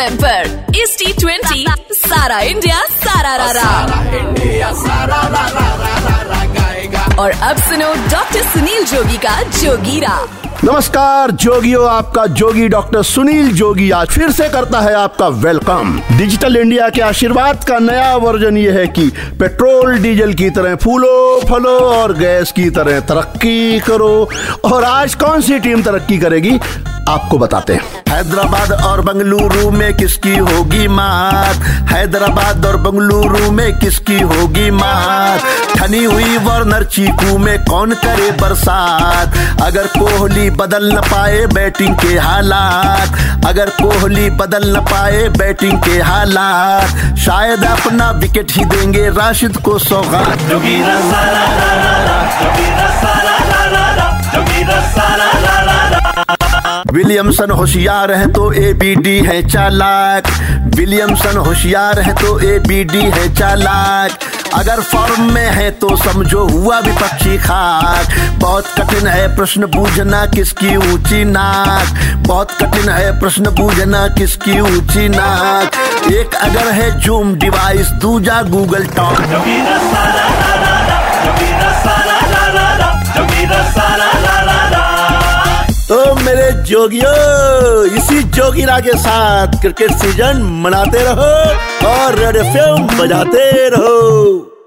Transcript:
M पर इस T twenty सारा इंडिया सारा रारा और अब सुनो डॉक्टर सुनील जोगी का जोगीरा नमस्कार जोगियो आपका जोगी डॉक्टर सुनील जोगी आज फिर से करता है आपका वेलकम डिजिटल इंडिया के आशीर्वाद का नया वर्जन ये है कि पेट्रोल डीजल की तरह फूलो फलो और गैस की तरह तरक्की करो। और आज कौन सी टीम तरक्की करेगी? आपको बताते हैं। हैदराबाद और बंगलुरु में किसकी होगी मात? हैदराबाद और बंगलुरु में किसकी होगी मात? ठनी हुई वर्नर चीकू में कौन करे बरसात? अगर कोहली बदल न पाए बैटिंग के हालात। अगर कोहली बदल न पाए बैटिंग के हालात। शायद अपना विकेट ही देंगे राशिद को सौगात। विलियमसन होशियार है तो ए बी डी है चालाक। विलियमसन होशियार है तो ए बी डी है चालाक। अगर फॉर्म में है तो समझो हुआ विपक्षी खाक। बहुत कठिन है प्रश्न बूझना किसकी ऊँची नाक। बहुत कठिन है प्रश्न बूझना किसकी ऊँची नाक। एक अगर है जूम डिवाइस दूजा गूगल टॉक जोगियो। इसी जोगिरा के साथ क्रिकेट सीज़न मनाते रहो और रेड एफ़ बजाते रहो।